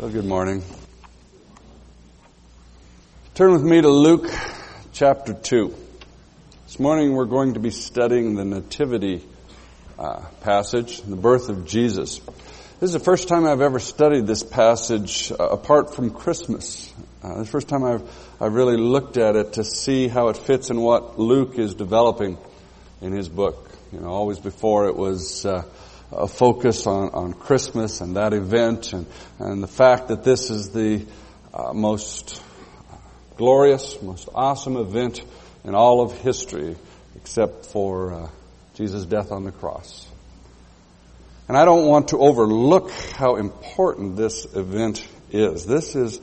Well, good morning. Turn with me to Luke chapter 2. This morning we're going to be studying the Nativity uh, passage, the birth of Jesus. This is the first time I've ever studied this passage uh, apart from Christmas. Uh, the first time I've, I've really looked at it to see how it fits in what Luke is developing in his book. You know, always before it was uh, a focus on, on Christmas and that event and, and the fact that this is the uh, most glorious, most awesome event in all of history except for uh, Jesus' death on the cross. And I don't want to overlook how important this event is. This is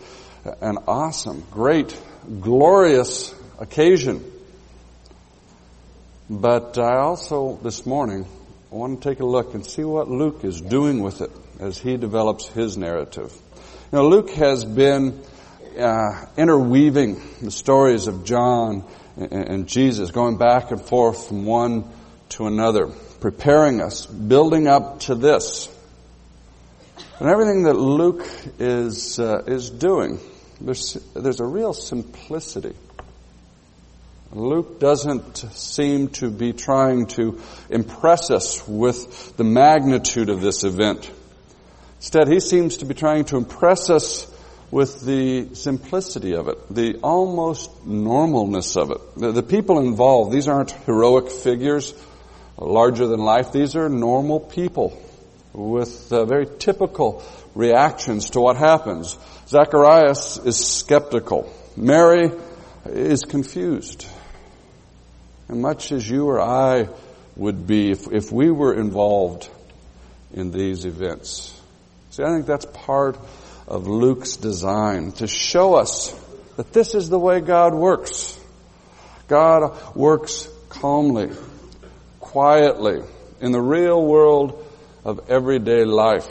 an awesome, great, glorious occasion. But I also, this morning, I want to take a look and see what Luke is doing with it as he develops his narrative. Now, Luke has been uh, interweaving the stories of John and, and Jesus, going back and forth from one to another, preparing us, building up to this. And everything that Luke is uh, is doing, there's there's a real simplicity Luke doesn't seem to be trying to impress us with the magnitude of this event. Instead, he seems to be trying to impress us with the simplicity of it, the almost normalness of it. The, the people involved, these aren't heroic figures, larger than life. These are normal people with uh, very typical reactions to what happens. Zacharias is skeptical. Mary is confused. And much as you or I would be if, if we were involved in these events. See, I think that's part of Luke's design to show us that this is the way God works. God works calmly, quietly, in the real world of everyday life.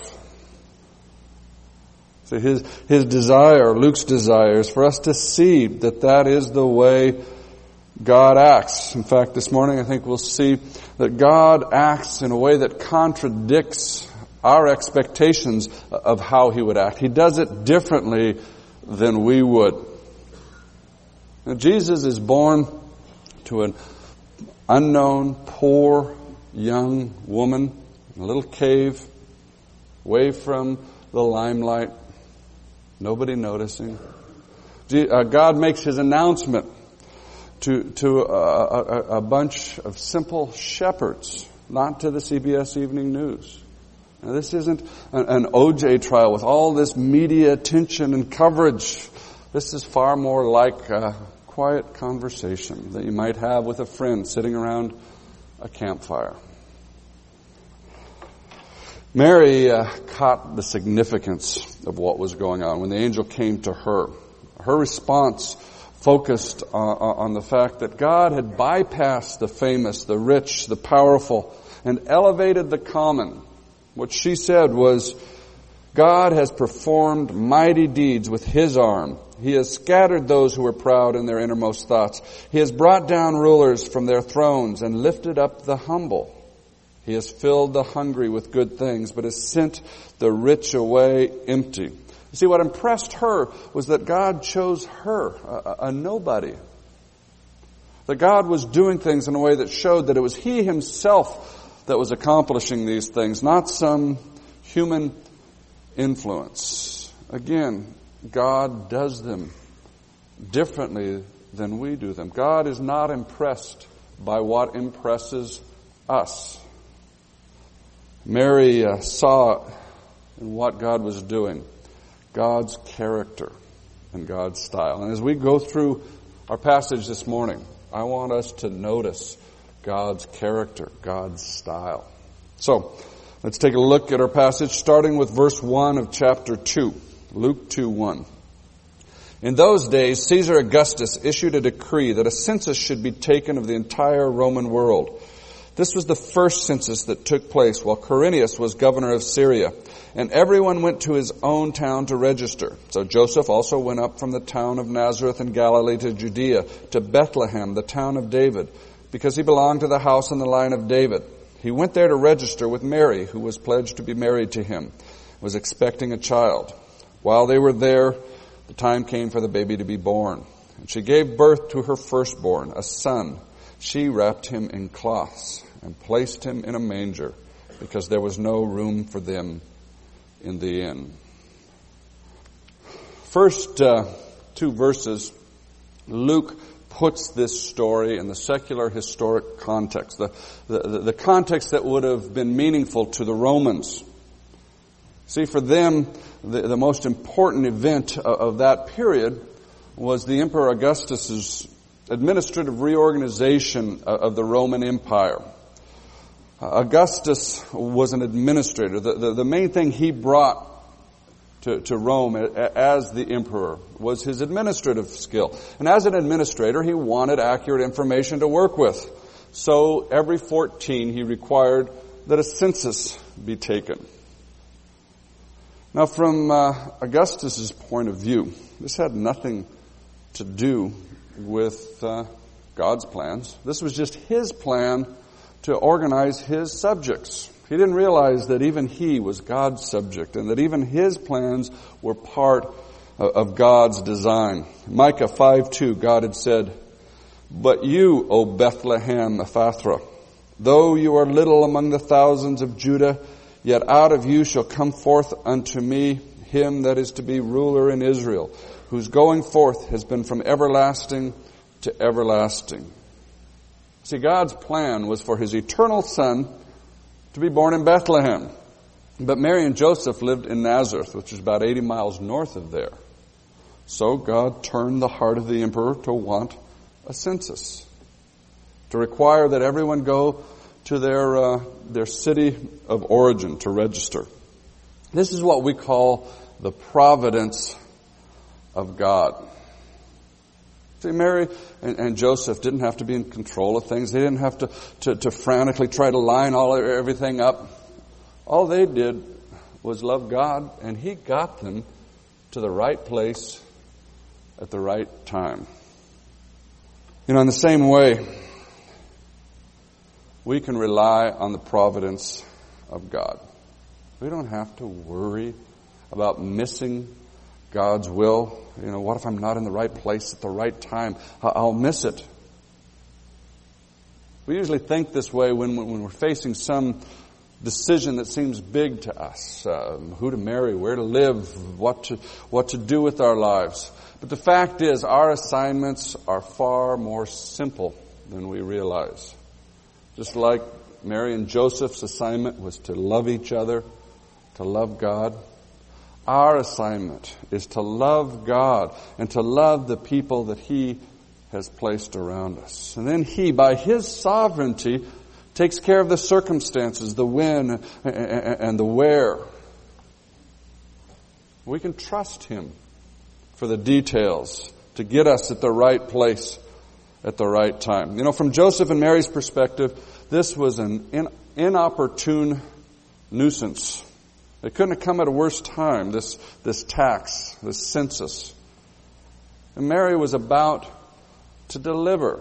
So his, his desire, Luke's desire is for us to see that that is the way God acts. In fact, this morning I think we'll see that God acts in a way that contradicts our expectations of how He would act. He does it differently than we would. Now, Jesus is born to an unknown, poor, young woman in a little cave, away from the limelight, nobody noticing. Uh, God makes His announcement to, to a, a, a bunch of simple shepherds, not to the CBS Evening News. Now, this isn't an, an OJ trial with all this media attention and coverage. This is far more like a quiet conversation that you might have with a friend sitting around a campfire. Mary uh, caught the significance of what was going on when the angel came to her. Her response focused on, on the fact that God had bypassed the famous, the rich, the powerful, and elevated the common. What she said was, God has performed mighty deeds with His arm. He has scattered those who were proud in their innermost thoughts. He has brought down rulers from their thrones and lifted up the humble. He has filled the hungry with good things, but has sent the rich away empty. You see, what impressed her was that God chose her, a, a nobody. That God was doing things in a way that showed that it was He Himself that was accomplishing these things, not some human influence. Again, God does them differently than we do them. God is not impressed by what impresses us. Mary uh, saw in what God was doing. God's character and God's style. And as we go through our passage this morning, I want us to notice God's character, God's style. So, let's take a look at our passage starting with verse 1 of chapter 2. Luke 2 1. In those days, Caesar Augustus issued a decree that a census should be taken of the entire Roman world. This was the first census that took place while Quirinius was governor of Syria. And everyone went to his own town to register. So Joseph also went up from the town of Nazareth in Galilee to Judea, to Bethlehem, the town of David, because he belonged to the house and the line of David. He went there to register with Mary, who was pledged to be married to him, was expecting a child. While they were there, the time came for the baby to be born. And she gave birth to her firstborn, a son. She wrapped him in cloths and placed him in a manger because there was no room for them in the inn. First uh, two verses, Luke puts this story in the secular historic context, the, the, the context that would have been meaningful to the Romans. See, for them, the, the most important event of, of that period was the Emperor Augustus's administrative reorganization of the Roman Empire. Augustus was an administrator. The, the, the main thing he brought to, to Rome as the emperor was his administrative skill. And as an administrator, he wanted accurate information to work with. So every 14, he required that a census be taken. Now, from uh, Augustus's point of view, this had nothing to do with uh, God's plans. This was just his plan to organize his subjects. He didn't realize that even he was God's subject and that even his plans were part of God's design. Micah 5:2, God had said, But you, O Bethlehem Ephrathah, though you are little among the thousands of Judah, yet out of you shall come forth unto me him that is to be ruler in Israel, whose going forth has been from everlasting to everlasting. See, God's plan was for his eternal son to be born in Bethlehem. But Mary and Joseph lived in Nazareth, which is about 80 miles north of there. So God turned the heart of the emperor to want a census, to require that everyone go to their, uh, their city of origin to register. This is what we call the providence of God. See, Mary and, and, Joseph didn't have to be in control of things. They didn't have to, to, to frantically try to line all everything up. All they did was love God, and He got them to the right place at the right time. You know, in the same way, we can rely on the providence of God. We don't have to worry about missing God's will. You know, what if I'm not in the right place at the right time? I'll miss it. We usually think this way when, when we're facing some decision that seems big to us. Um, who to marry, where to live, what to, what to do with our lives. But the fact is, our assignments are far more simple than we realize. Just like Mary and Joseph's assignment was to love each other, to love God, our assignment is to love God and to love the people that He has placed around us. And then He, by His sovereignty, takes care of the circumstances, the when and the where. We can trust Him for the details to get us at the right place at the right time. You know, from Joseph and Mary's perspective, this was an inopportune nuisance. It couldn't have come at a worse time, this, this tax, this census. And Mary was about to deliver.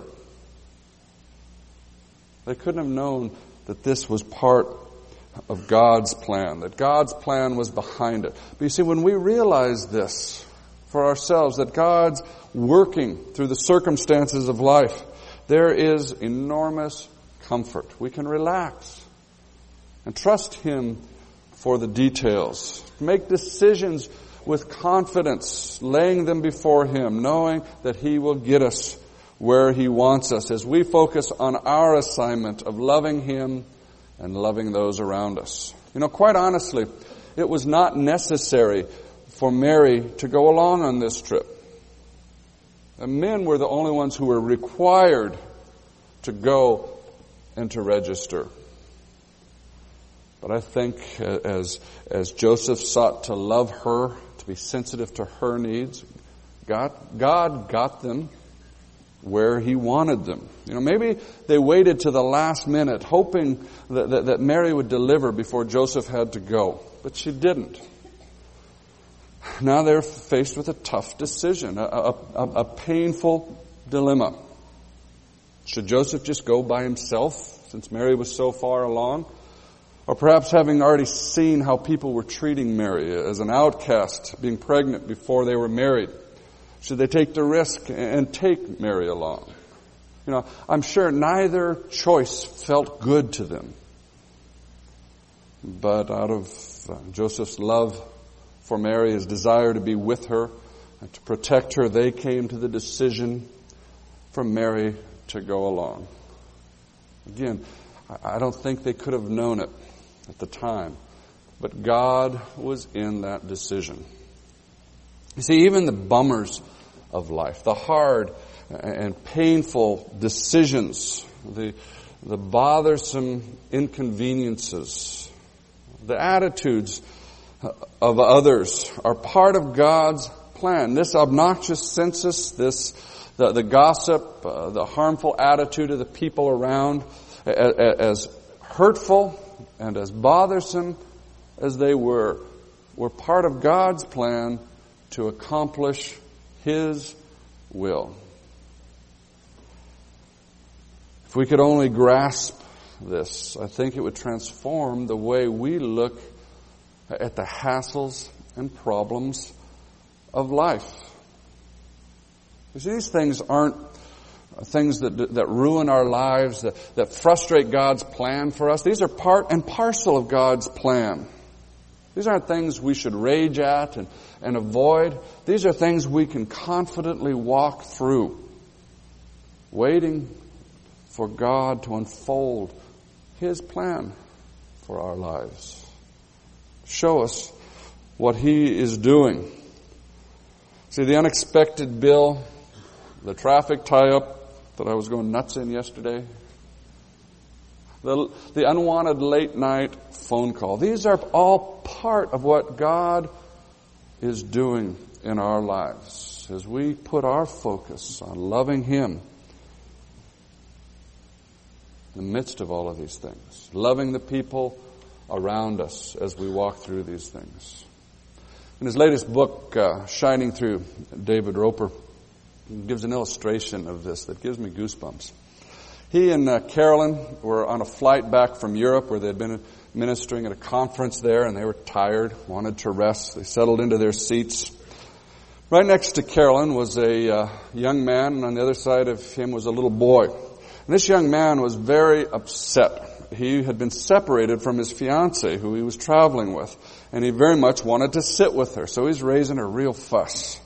They couldn't have known that this was part of God's plan, that God's plan was behind it. But you see, when we realize this for ourselves, that God's working through the circumstances of life, there is enormous comfort. We can relax and trust Him for the details. Make decisions with confidence, laying them before Him, knowing that He will get us where He wants us as we focus on our assignment of loving Him and loving those around us. You know, quite honestly, it was not necessary for Mary to go along on this trip. The men were the only ones who were required to go and to register. But I think uh, as, as Joseph sought to love her, to be sensitive to her needs, God, God got them where he wanted them. You know, maybe they waited to the last minute, hoping that, that, that, Mary would deliver before Joseph had to go. But she didn't. Now they're faced with a tough decision, a, a, a painful dilemma. Should Joseph just go by himself since Mary was so far along? Or perhaps having already seen how people were treating Mary as an outcast, being pregnant before they were married. Should they take the risk and take Mary along? You know, I'm sure neither choice felt good to them. But out of uh, Joseph's love for Mary, his desire to be with her, and to protect her, they came to the decision for Mary to go along. Again, I don't think they could have known it at the time, but God was in that decision. You see, even the bummers of life, the hard and painful decisions, the, the bothersome inconveniences, the attitudes of others are part of God's plan. This obnoxious census, this the, the gossip, uh, the harmful attitude of the people around, as hurtful and as bothersome as they were, were part of God's plan to accomplish His will. If we could only grasp this, I think it would transform the way we look at the hassles and problems of life. You see, these things aren't things that, that ruin our lives, that, that frustrate God's plan for us. These are part and parcel of God's plan. These aren't things we should rage at and, and avoid. These are things we can confidently walk through, waiting for God to unfold His plan for our lives. Show us what He is doing. See, the unexpected bill, the traffic tie-up that I was going nuts in yesterday, the, the unwanted late night phone call. These are all part of what God is doing in our lives as we put our focus on loving Him in the midst of all of these things, loving the people around us as we walk through these things. In his latest book, uh, Shining Through, David Roper gives an illustration of this that gives me goosebumps. He and uh, Carolyn were on a flight back from Europe where they had been ministering at a conference there and they were tired, wanted to rest. They settled into their seats. Right next to Carolyn was a uh, young man and on the other side of him was a little boy. And this young man was very upset. He had been separated from his fiancee who he was traveling with and he very much wanted to sit with her. So he's raising a real fuss.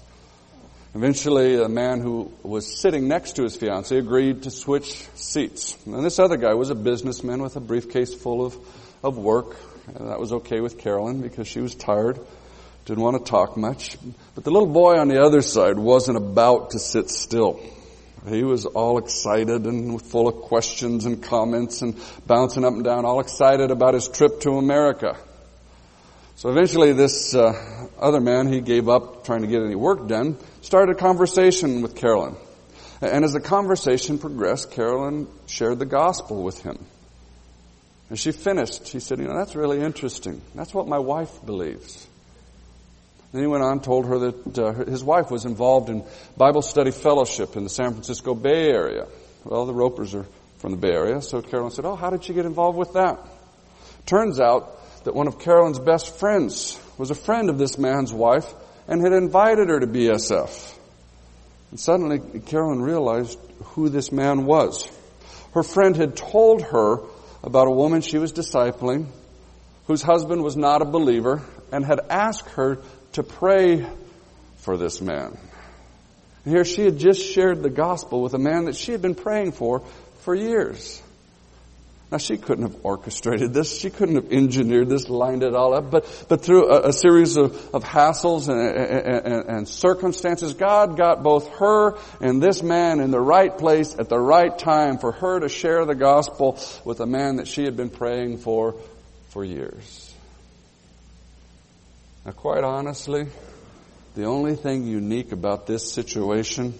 Eventually, a man who was sitting next to his fiancee agreed to switch seats. And this other guy was a businessman with a briefcase full of, of work. And that was okay with Carolyn because she was tired, didn't want to talk much. But the little boy on the other side wasn't about to sit still. He was all excited and full of questions and comments and bouncing up and down, all excited about his trip to America. So eventually this uh, other man, he gave up trying to get any work done, started a conversation with Carolyn. And as the conversation progressed, Carolyn shared the gospel with him. And she finished. She said, you know, that's really interesting. That's what my wife believes. Then he went on, told her that uh, his wife was involved in Bible study fellowship in the San Francisco Bay Area. Well, the Ropers are from the Bay Area, so Carolyn said, oh, how did she get involved with that? Turns out that one of Carolyn's best friends was a friend of this man's wife and had invited her to BSF. And suddenly Carolyn realized who this man was. Her friend had told her about a woman she was discipling whose husband was not a believer and had asked her to pray for this man. And here she had just shared the gospel with a man that she had been praying for for years. Now she couldn't have orchestrated this. She couldn't have engineered this, lined it all up. But, but through a, a series of, of hassles and, and, and, circumstances, God got both her and this man in the right place at the right time for her to share the gospel with a man that she had been praying for for years. Now quite honestly, the only thing unique about this situation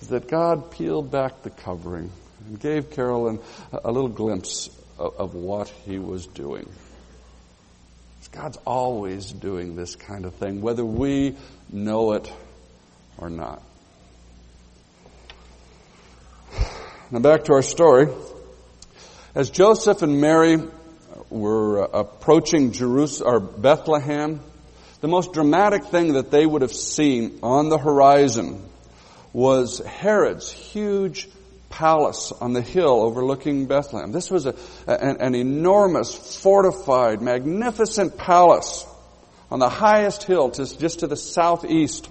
is that God peeled back the covering and gave Carolyn a little glimpse of, of what he was doing. God's always doing this kind of thing, whether we know it or not. Now back to our story. As Joseph and Mary were uh, approaching Jerusalem or Bethlehem, the most dramatic thing that they would have seen on the horizon was Herod's huge palace on the hill overlooking Bethlehem. This was a, an, an enormous, fortified, magnificent palace on the highest hill to, just to the southeast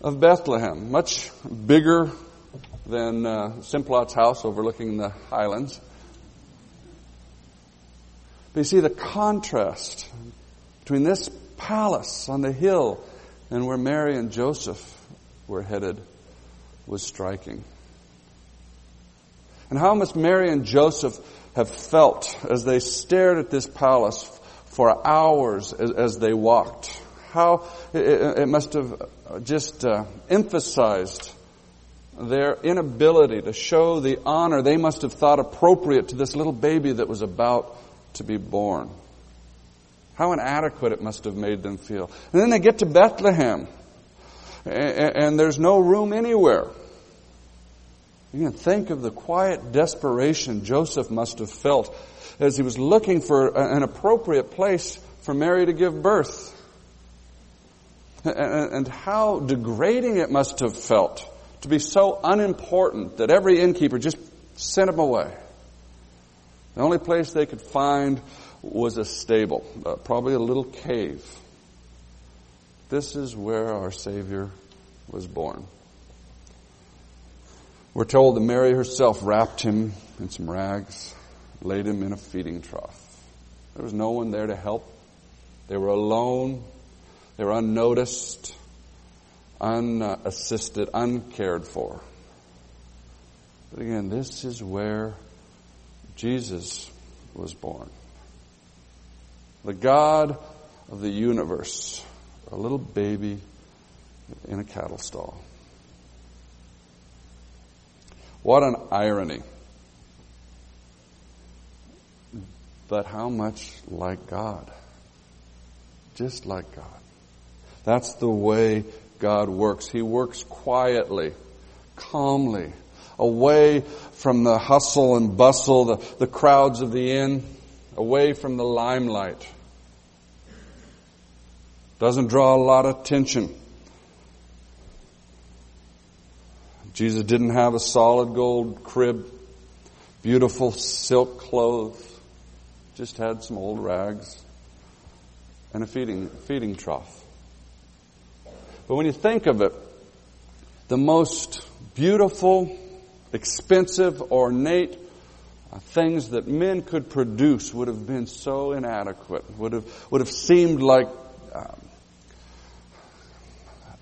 of Bethlehem. Much bigger than uh, Simplot's house overlooking the highlands. But you see the contrast between this palace on the hill and where Mary and Joseph were headed was striking. And how must Mary and Joseph have felt as they stared at this palace for hours as, as they walked? How it, it must have just uh, emphasized their inability to show the honor they must have thought appropriate to this little baby that was about to be born. How inadequate it must have made them feel. And then they get to Bethlehem, and, and there's no room anywhere. You can think of the quiet desperation Joseph must have felt as he was looking for an appropriate place for Mary to give birth. And how degrading it must have felt to be so unimportant that every innkeeper just sent him away. The only place they could find was a stable, uh, probably a little cave. This is where our Savior was born. We're told that Mary herself wrapped him in some rags, laid him in a feeding trough. There was no one there to help. They were alone. They were unnoticed, unassisted, uncared for. But again, this is where Jesus was born. The God of the universe, a little baby in a cattle stall. What an irony. But how much like God? Just like God. That's the way God works. He works quietly, calmly, away from the hustle and bustle, the, the crowds of the inn, away from the limelight. Doesn't draw a lot of attention. Jesus didn't have a solid gold crib, beautiful silk clothes, just had some old rags and a feeding, feeding trough. But when you think of it, the most beautiful, expensive, ornate uh, things that men could produce would have been so inadequate, would have, would have seemed like, um,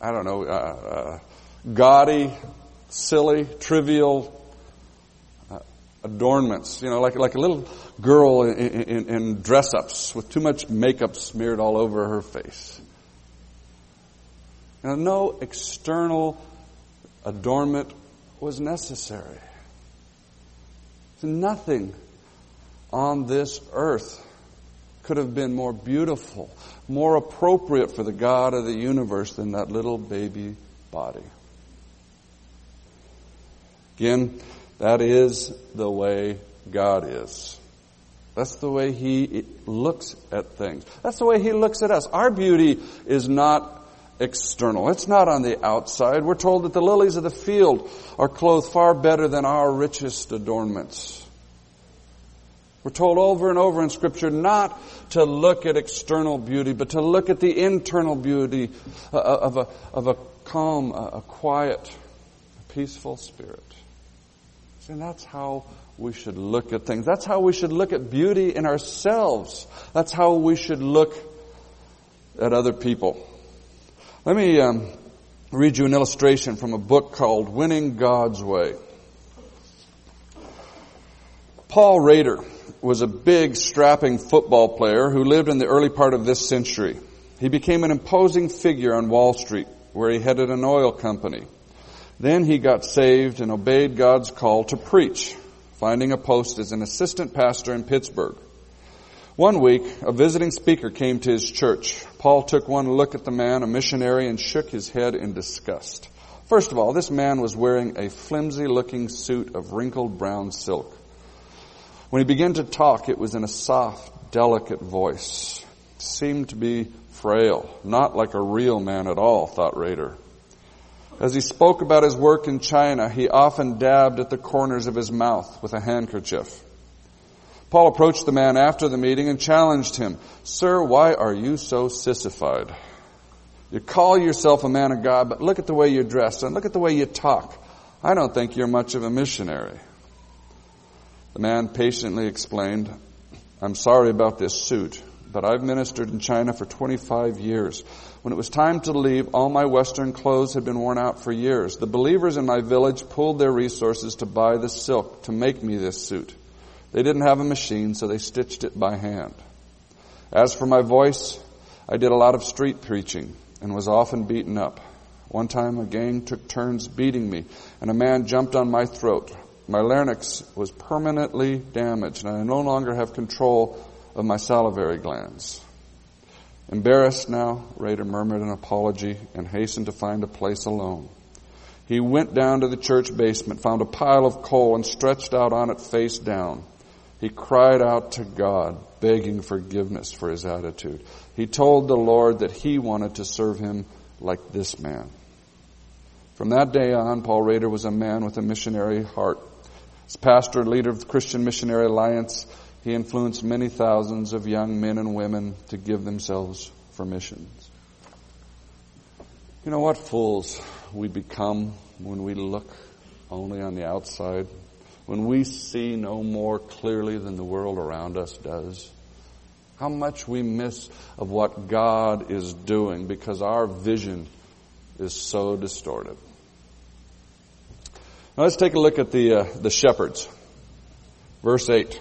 I don't know, uh, uh, gaudy, silly, trivial uh, adornments, you know, like, like a little girl in, in, in dress ups with too much makeup smeared all over her face. Now, no external adornment was necessary. Nothing on this earth could have been more beautiful, more appropriate for the God of the universe than that little baby body. Again, that is the way God is. That's the way He looks at things. That's the way He looks at us. Our beauty is not external. It's not on the outside. We're told that the lilies of the field are clothed far better than our richest adornments. We're told over and over in scripture not to look at external beauty, but to look at the internal beauty uh, uh, of a, of a calm, a quiet, peaceful spirit. And that's how we should look at things. That's how we should look at beauty in ourselves. That's how we should look at other people. Let me um, read you an illustration from a book called Winning God's Way. Paul Rader was a big, strapping football player who lived in the early part of this century. He became an imposing figure on Wall Street, where he headed an oil company. Then he got saved and obeyed God's call to preach, finding a post as an assistant pastor in Pittsburgh. One week, a visiting speaker came to his church. Paul took one look at the man, a missionary, and shook his head in disgust. First of all, this man was wearing a flimsy looking suit of wrinkled brown silk. When he began to talk, it was in a soft, delicate voice seemed to be frail, not like a real man at all, thought Rader. As he spoke about his work in China, he often dabbed at the corners of his mouth with a handkerchief. Paul approached the man after the meeting and challenged him, Sir, why are you so sissified? You call yourself a man of God, but look at the way you dress and look at the way you talk. I don't think you're much of a missionary. The man patiently explained, I'm sorry about this suit, but I've ministered in China for 25 years. When it was time to leave, all my Western clothes had been worn out for years. The believers in my village pooled their resources to buy the silk to make me this suit. They didn't have a machine, so they stitched it by hand. As for my voice, I did a lot of street preaching and was often beaten up. One time a gang took turns beating me and a man jumped on my throat. My larynx was permanently damaged and I no longer have control of my salivary glands. Embarrassed now, Rader murmured an apology and hastened to find a place alone. He went down to the church basement, found a pile of coal and stretched out on it face down. He cried out to God, begging forgiveness for his attitude. He told the Lord that he wanted to serve him like this man. From that day on, Paul Rader was a man with a missionary heart. As pastor leader of the Christian Missionary Alliance, he influenced many thousands of young men and women to give themselves for missions. You know what fools we become when we look only on the outside when we see no more clearly than the world around us does? How much we miss of what God is doing because our vision is so distorted. Now let's take a look at the, uh, the shepherds. Verse 8.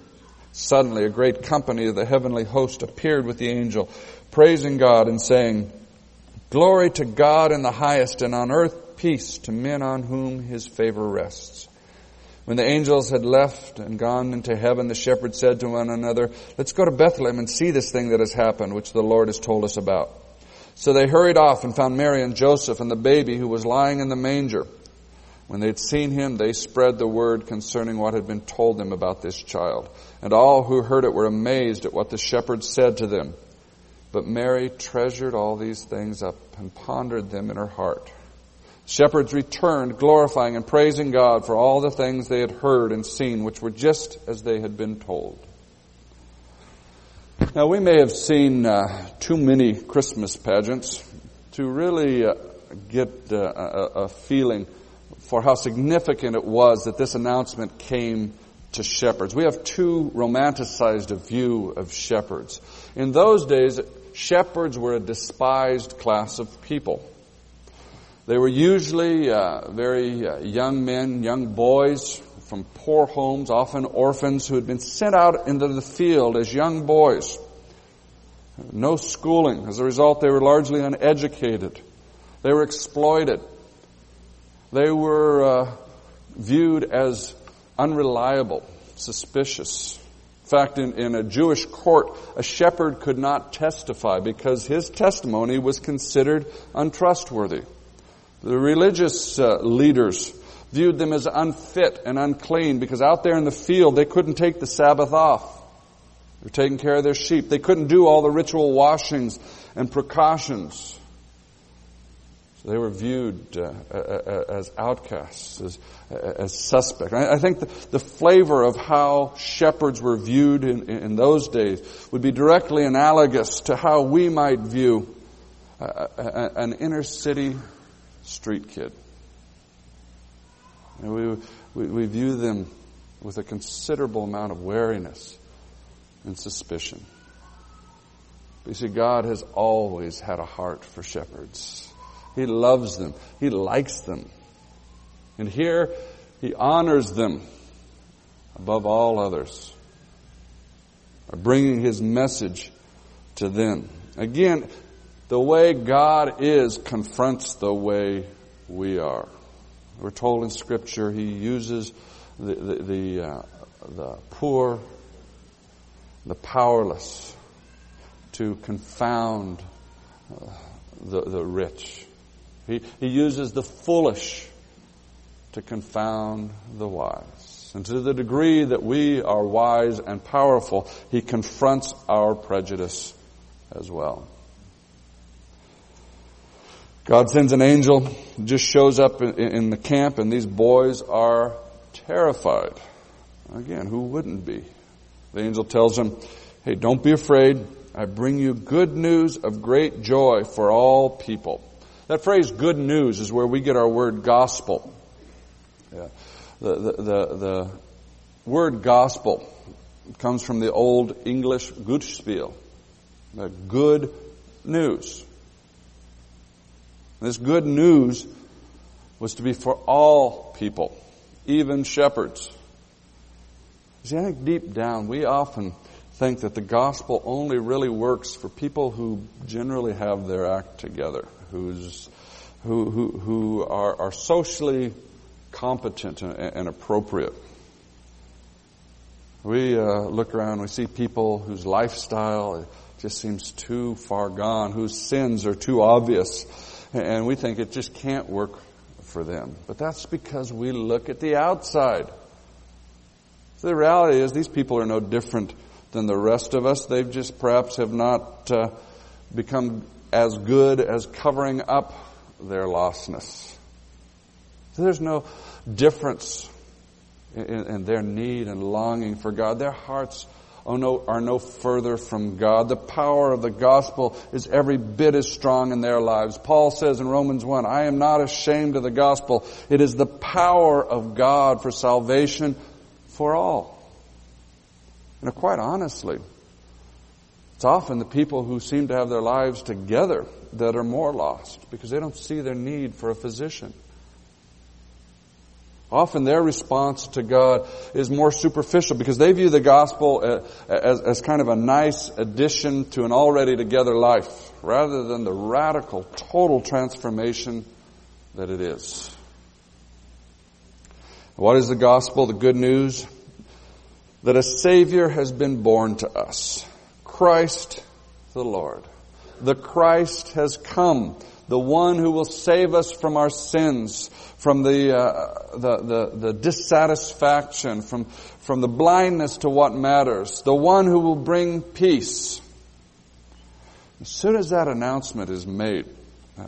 Suddenly a great company of the heavenly host appeared with the angel, praising God and saying, Glory to God in the highest and on earth peace to men on whom his favor rests. When the angels had left and gone into heaven, the shepherds said to one another, Let's go to Bethlehem and see this thing that has happened, which the Lord has told us about. So they hurried off and found Mary and Joseph and the baby who was lying in the manger. When they had seen him, they spread the word concerning what had been told them about this child. And all who heard it were amazed at what the shepherds said to them. But Mary treasured all these things up and pondered them in her heart. Shepherds returned, glorifying and praising God for all the things they had heard and seen, which were just as they had been told. Now, we may have seen uh, too many Christmas pageants to really uh, get uh, a, a feeling for how significant it was that this announcement came to shepherds. We have too romanticized a view of shepherds. In those days, shepherds were a despised class of people. They were usually uh, very uh, young men, young boys from poor homes, often orphans who had been sent out into the field as young boys. No schooling. As a result, they were largely uneducated. They were exploited. They were uh, viewed as unreliable, suspicious. In fact, in, in a Jewish court, a shepherd could not testify because his testimony was considered untrustworthy. The religious uh, leaders viewed them as unfit and unclean because out there in the field they couldn't take the Sabbath off. They were taking care of their sheep. They couldn't do all the ritual washings and precautions. They were viewed uh, as outcasts, as, as suspects. I think the, flavor of how shepherds were viewed in, in, those days would be directly analogous to how we might view uh, an inner city street kid. We, we, we view them with a considerable amount of wariness and suspicion. But you see, God has always had a heart for shepherds. He loves them. He likes them. And here, He honors them above all others. by bringing his message to them. Again, the way God is confronts the way we are. We're told in Scripture He uses the the the, uh, the poor, the powerless, to confound uh, the the rich. He He uses the foolish to confound the wise. And to the degree that we are wise and powerful, He confronts our prejudice as well. God sends an angel, just shows up in, in, the camp, and these boys are terrified. Again, who wouldn't be? The angel tells them, Hey, don't be afraid. I bring you good news of great joy for all people. That phrase, good news, is where we get our word gospel. Yeah. The, the, the, the word gospel comes from the old English Gutspiel, the good news. This good news was to be for all people, even shepherds. See, I think deep down we often think that the gospel only really works for people who generally have their act together, who's, who, who, who are, are socially competent and, and appropriate. We uh, look around, we see people whose lifestyle just seems too far gone, whose sins are too obvious and we think it just can't work for them. But that's because we look at the outside. So the reality is these people are no different than the rest of us. They've just perhaps have not uh, become as good as covering up their lostness. So there's no difference in, in their need and longing for God. Their hearts oh no, are no further from God. The power of the gospel is every bit as strong in their lives. Paul says in Romans 1, I am not ashamed of the gospel. It is the power of God for salvation for all. And quite honestly, it's often the people who seem to have their lives together that are more lost because they don't see their need for a physician. Often their response to God is more superficial because they view the gospel as, as kind of a nice addition to an already together life rather than the radical, total transformation that it is. What is the gospel? The good news that a Savior has been born to us. Christ the Lord. The Christ has come the one who will save us from our sins, from the, uh, the, the, the, dissatisfaction, from, from the blindness to what matters, the one who will bring peace. As soon as that announcement is made, uh,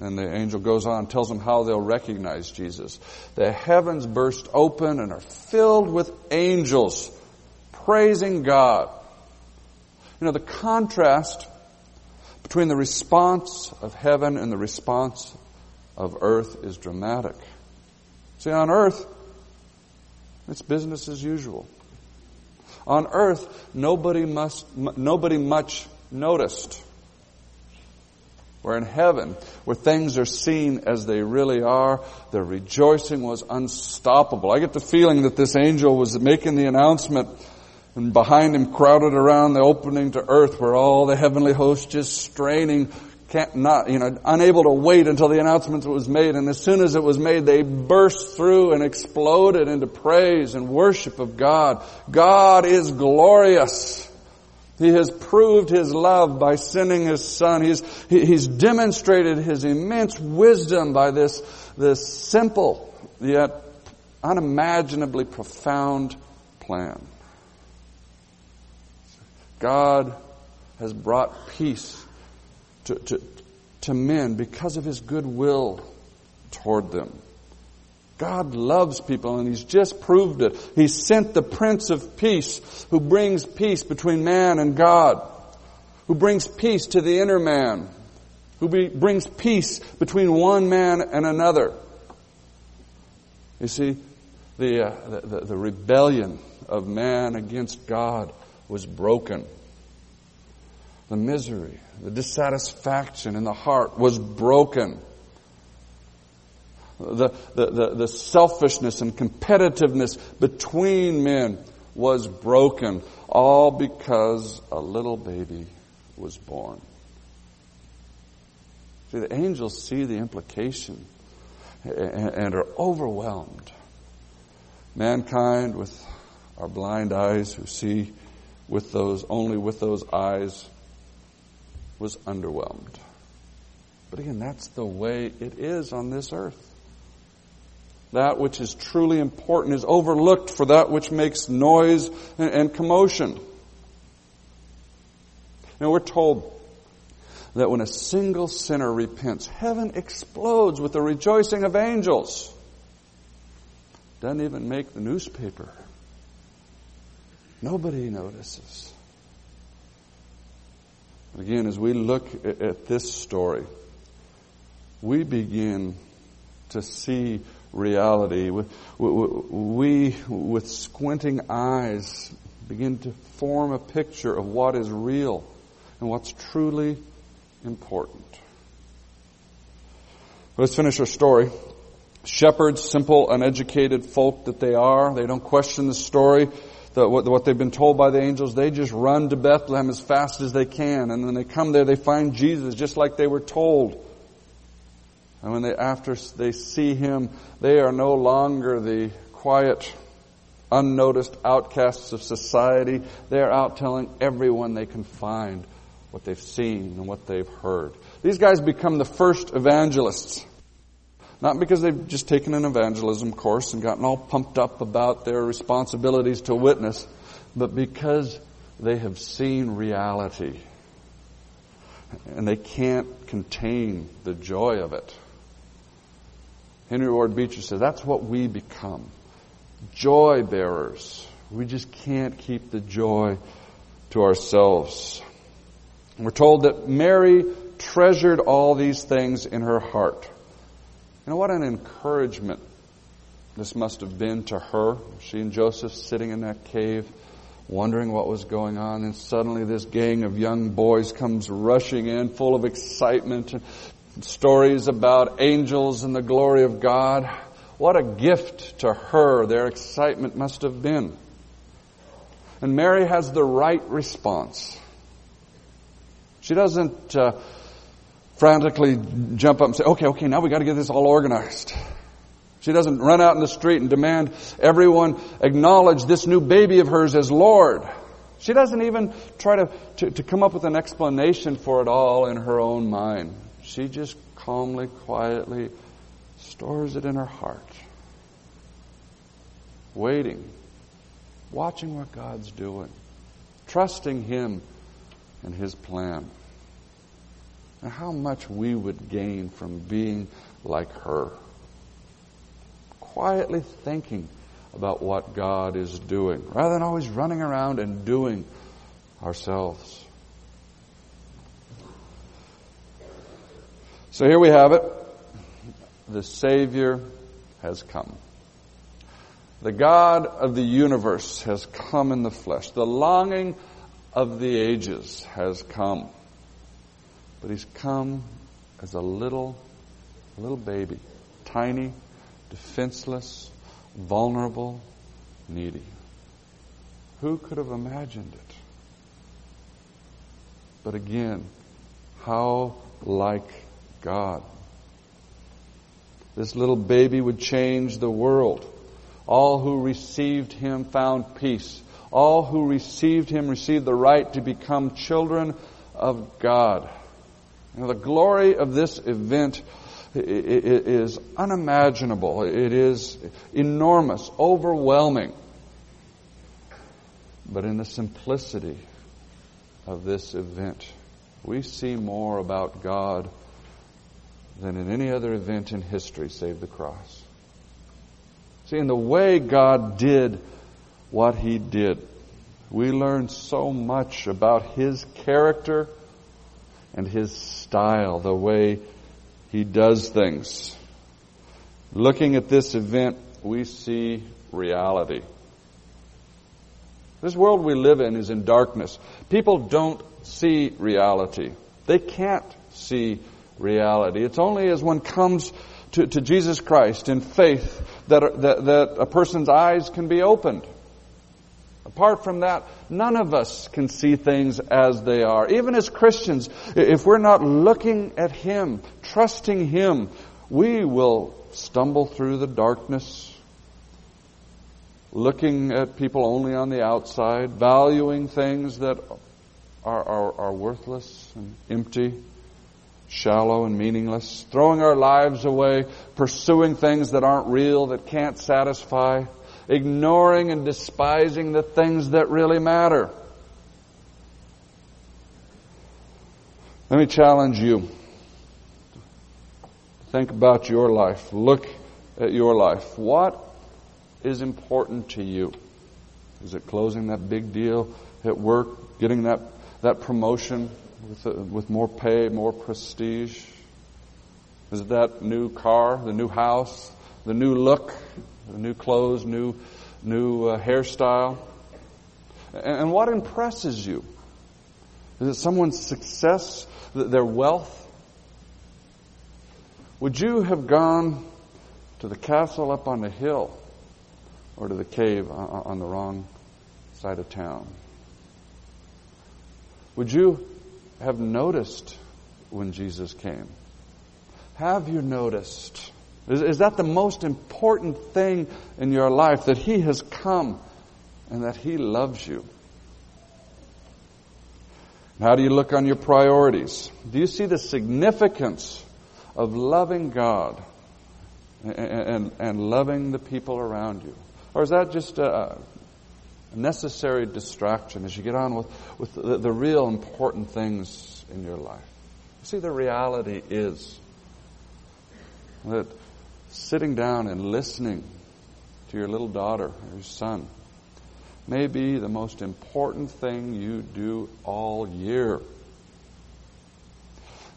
and the angel goes on and tells them how they'll recognize Jesus, the heavens burst open and are filled with angels praising God. You know, the contrast between the response of heaven and the response of earth is dramatic. See, on earth, it's business as usual. On earth, nobody must, nobody much noticed. Where in heaven, where things are seen as they really are, the rejoicing was unstoppable. I get the feeling that this angel was making the announcement and behind him crowded around the opening to earth were all the heavenly hosts just straining, can't not, you know, unable to wait until the announcement was made. And as soon as it was made, they burst through and exploded into praise and worship of God. God is glorious. He has proved His love by sending His Son. He's, he, He's demonstrated His immense wisdom by this, this simple yet unimaginably profound plan. God has brought peace to, to, to men because of his goodwill toward them. God loves people and He's just proved it. He sent the Prince of Peace who brings peace between man and God, who brings peace to the inner man, who be, brings peace between one man and another. You see, the, uh, the, the rebellion of man against God was broken. The misery, the dissatisfaction in the heart was broken. The, the, the, the selfishness and competitiveness between men was broken, all because a little baby was born. See, the angels see the implication and are overwhelmed. Mankind with our blind eyes who see with those, only with those eyes, was underwhelmed. But again, that's the way it is on this earth. That which is truly important is overlooked for that which makes noise and commotion. Now we're told that when a single sinner repents, heaven explodes with the rejoicing of angels. Doesn't even make the newspaper. Nobody notices. Again, as we look at this story, we begin to see reality. We, with squinting eyes, begin to form a picture of what is real and what's truly important. Let's finish our story. Shepherds, simple, uneducated folk that they are, they don't question the story, the, what, what they've been told by the angels. They just run to Bethlehem as fast as they can. And when they come there, they find Jesus just like they were told. And when they, after they see him, they are no longer the quiet, unnoticed outcasts of society. They are out telling everyone they can find what they've seen and what they've heard. These guys become the first evangelists. Not because they've just taken an evangelism course and gotten all pumped up about their responsibilities to witness, but because they have seen reality. And they can't contain the joy of it. Henry Ward Beecher says that's what we become. Joy bearers. We just can't keep the joy to ourselves. We're told that Mary treasured all these things in her heart. You know what an encouragement this must have been to her. She and Joseph sitting in that cave, wondering what was going on, and suddenly this gang of young boys comes rushing in, full of excitement, and stories about angels and the glory of God. What a gift to her their excitement must have been. And Mary has the right response. She doesn't uh, frantically jump up and say, okay, okay, now we got to get this all organized. She doesn't run out in the street and demand everyone acknowledge this new baby of hers as Lord. She doesn't even try to, to, to come up with an explanation for it all in her own mind. She just calmly, quietly stores it in her heart. Waiting, watching what God's doing, trusting Him and His plan. And how much we would gain from being like her. Quietly thinking about what God is doing, rather than always running around and doing ourselves. So here we have it. The Savior has come. The God of the universe has come in the flesh. The longing of the ages has come. But he's come as a little, little baby, tiny, defenseless, vulnerable, needy. Who could have imagined it? But again, how like God. This little baby would change the world. All who received him found peace. All who received him received the right to become children of God. You know, the glory of this event is unimaginable. It is enormous, overwhelming. But in the simplicity of this event, we see more about God than in any other event in history save the cross. See, in the way God did what He did, we learn so much about His character and His style, the way He does things. Looking at this event, we see reality. This world we live in is in darkness. People don't see reality. They can't see reality. It's only as one comes to, to Jesus Christ in faith that, that, that a person's eyes can be opened. Apart from that, none of us can see things as they are. Even as Christians, if we're not looking at Him, trusting Him, we will stumble through the darkness, looking at people only on the outside, valuing things that are, are, are worthless and empty, shallow and meaningless, throwing our lives away, pursuing things that aren't real, that can't satisfy, ignoring and despising the things that really matter. Let me challenge you. Think about your life. Look at your life. What is important to you? Is it closing that big deal at work, getting that, that promotion with, uh, with more pay, more prestige? Is it that new car, the new house, the new look, new clothes, new, new uh, hairstyle. And, and what impresses you? Is it someone's success, their wealth? Would you have gone to the castle up on the hill or to the cave on the wrong side of town? Would you have noticed when Jesus came? Have you noticed? Is, is that the most important thing in your life? That He has come and that He loves you? How do you look on your priorities? Do you see the significance of loving God and, and, and loving the people around you? Or is that just a, necessary distraction as you get on with, with the, the real important things in your life? You see, the reality is that sitting down and listening to your little daughter or your son may be the most important thing you do all year.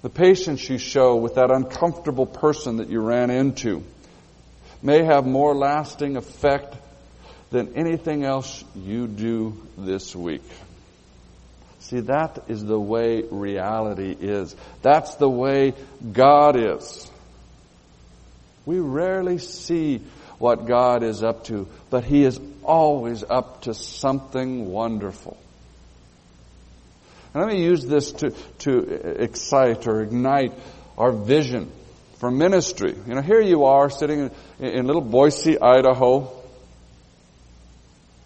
The patience you show with that uncomfortable person that you ran into may have more lasting effect than anything else you do this week. See, that is the way reality is. That's the way God is. We rarely see what God is up to, but He is always up to something wonderful. And let me use this to, to excite or ignite our vision for ministry. You know, here you are sitting in, in little Boise, Idaho,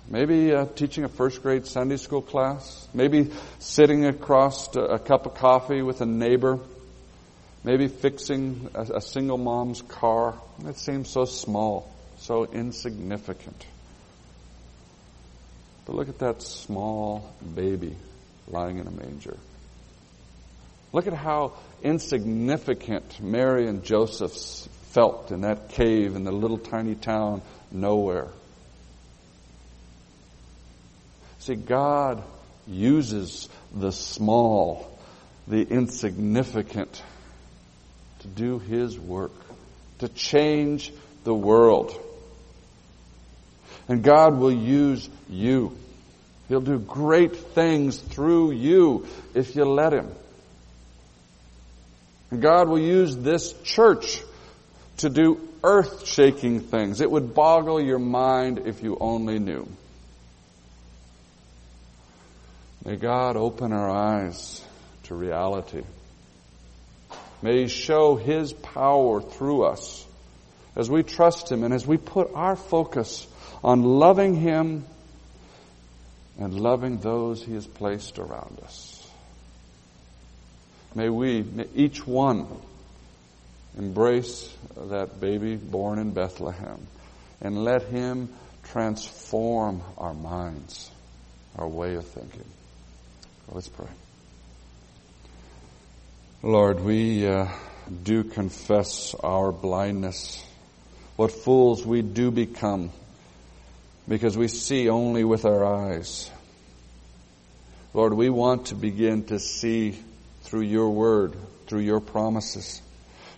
maybe uh, teaching a first grade Sunday school class, maybe sitting across a cup of coffee with a neighbor Maybe fixing a, a single mom's car. It seems so small, so insignificant. But look at that small baby lying in a manger. Look at how insignificant Mary and Joseph felt in that cave in the little tiny town nowhere. See, God uses the small, the insignificant to do His work, to change the world. And God will use you. He'll do great things through you if you let Him. And God will use this church to do earth shaking things. It would boggle your mind if you only knew. May God open our eyes to reality. May He show His power through us as we trust Him and as we put our focus on loving Him and loving those He has placed around us. May we, may each one, embrace that baby born in Bethlehem and let Him transform our minds, our way of thinking. Let's pray. Lord, we uh, do confess our blindness. What fools we do become because we see only with our eyes. Lord, we want to begin to see through your word, through your promises,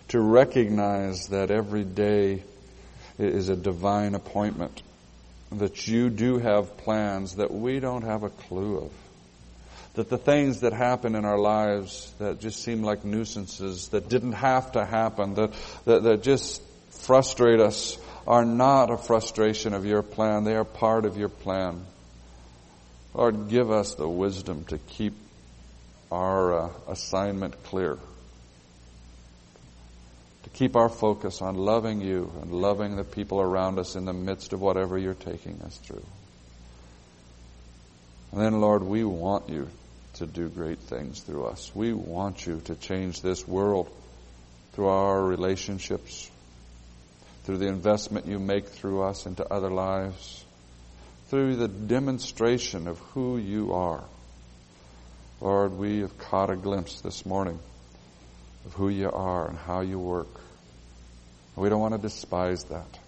to recognize that every day is a divine appointment, that you do have plans that we don't have a clue of that the things that happen in our lives that just seem like nuisances, that didn't have to happen, that, that, that just frustrate us, are not a frustration of your plan. They are part of your plan. Lord, give us the wisdom to keep our uh, assignment clear. To keep our focus on loving you and loving the people around us in the midst of whatever you're taking us through. And then, Lord, we want you to do great things through us. We want you to change this world through our relationships, through the investment you make through us into other lives, through the demonstration of who you are. Lord, we have caught a glimpse this morning of who you are and how you work. We don't want to despise that.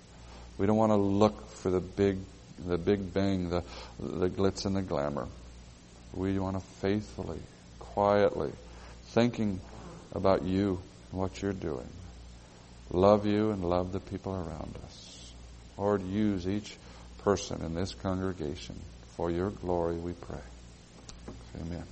We don't want to look for the big, the big bang, the, the glitz and the glamour. We want to faithfully, quietly, thinking about you and what you're doing. Love you and love the people around us. Lord, use each person in this congregation for your glory, we pray. Amen.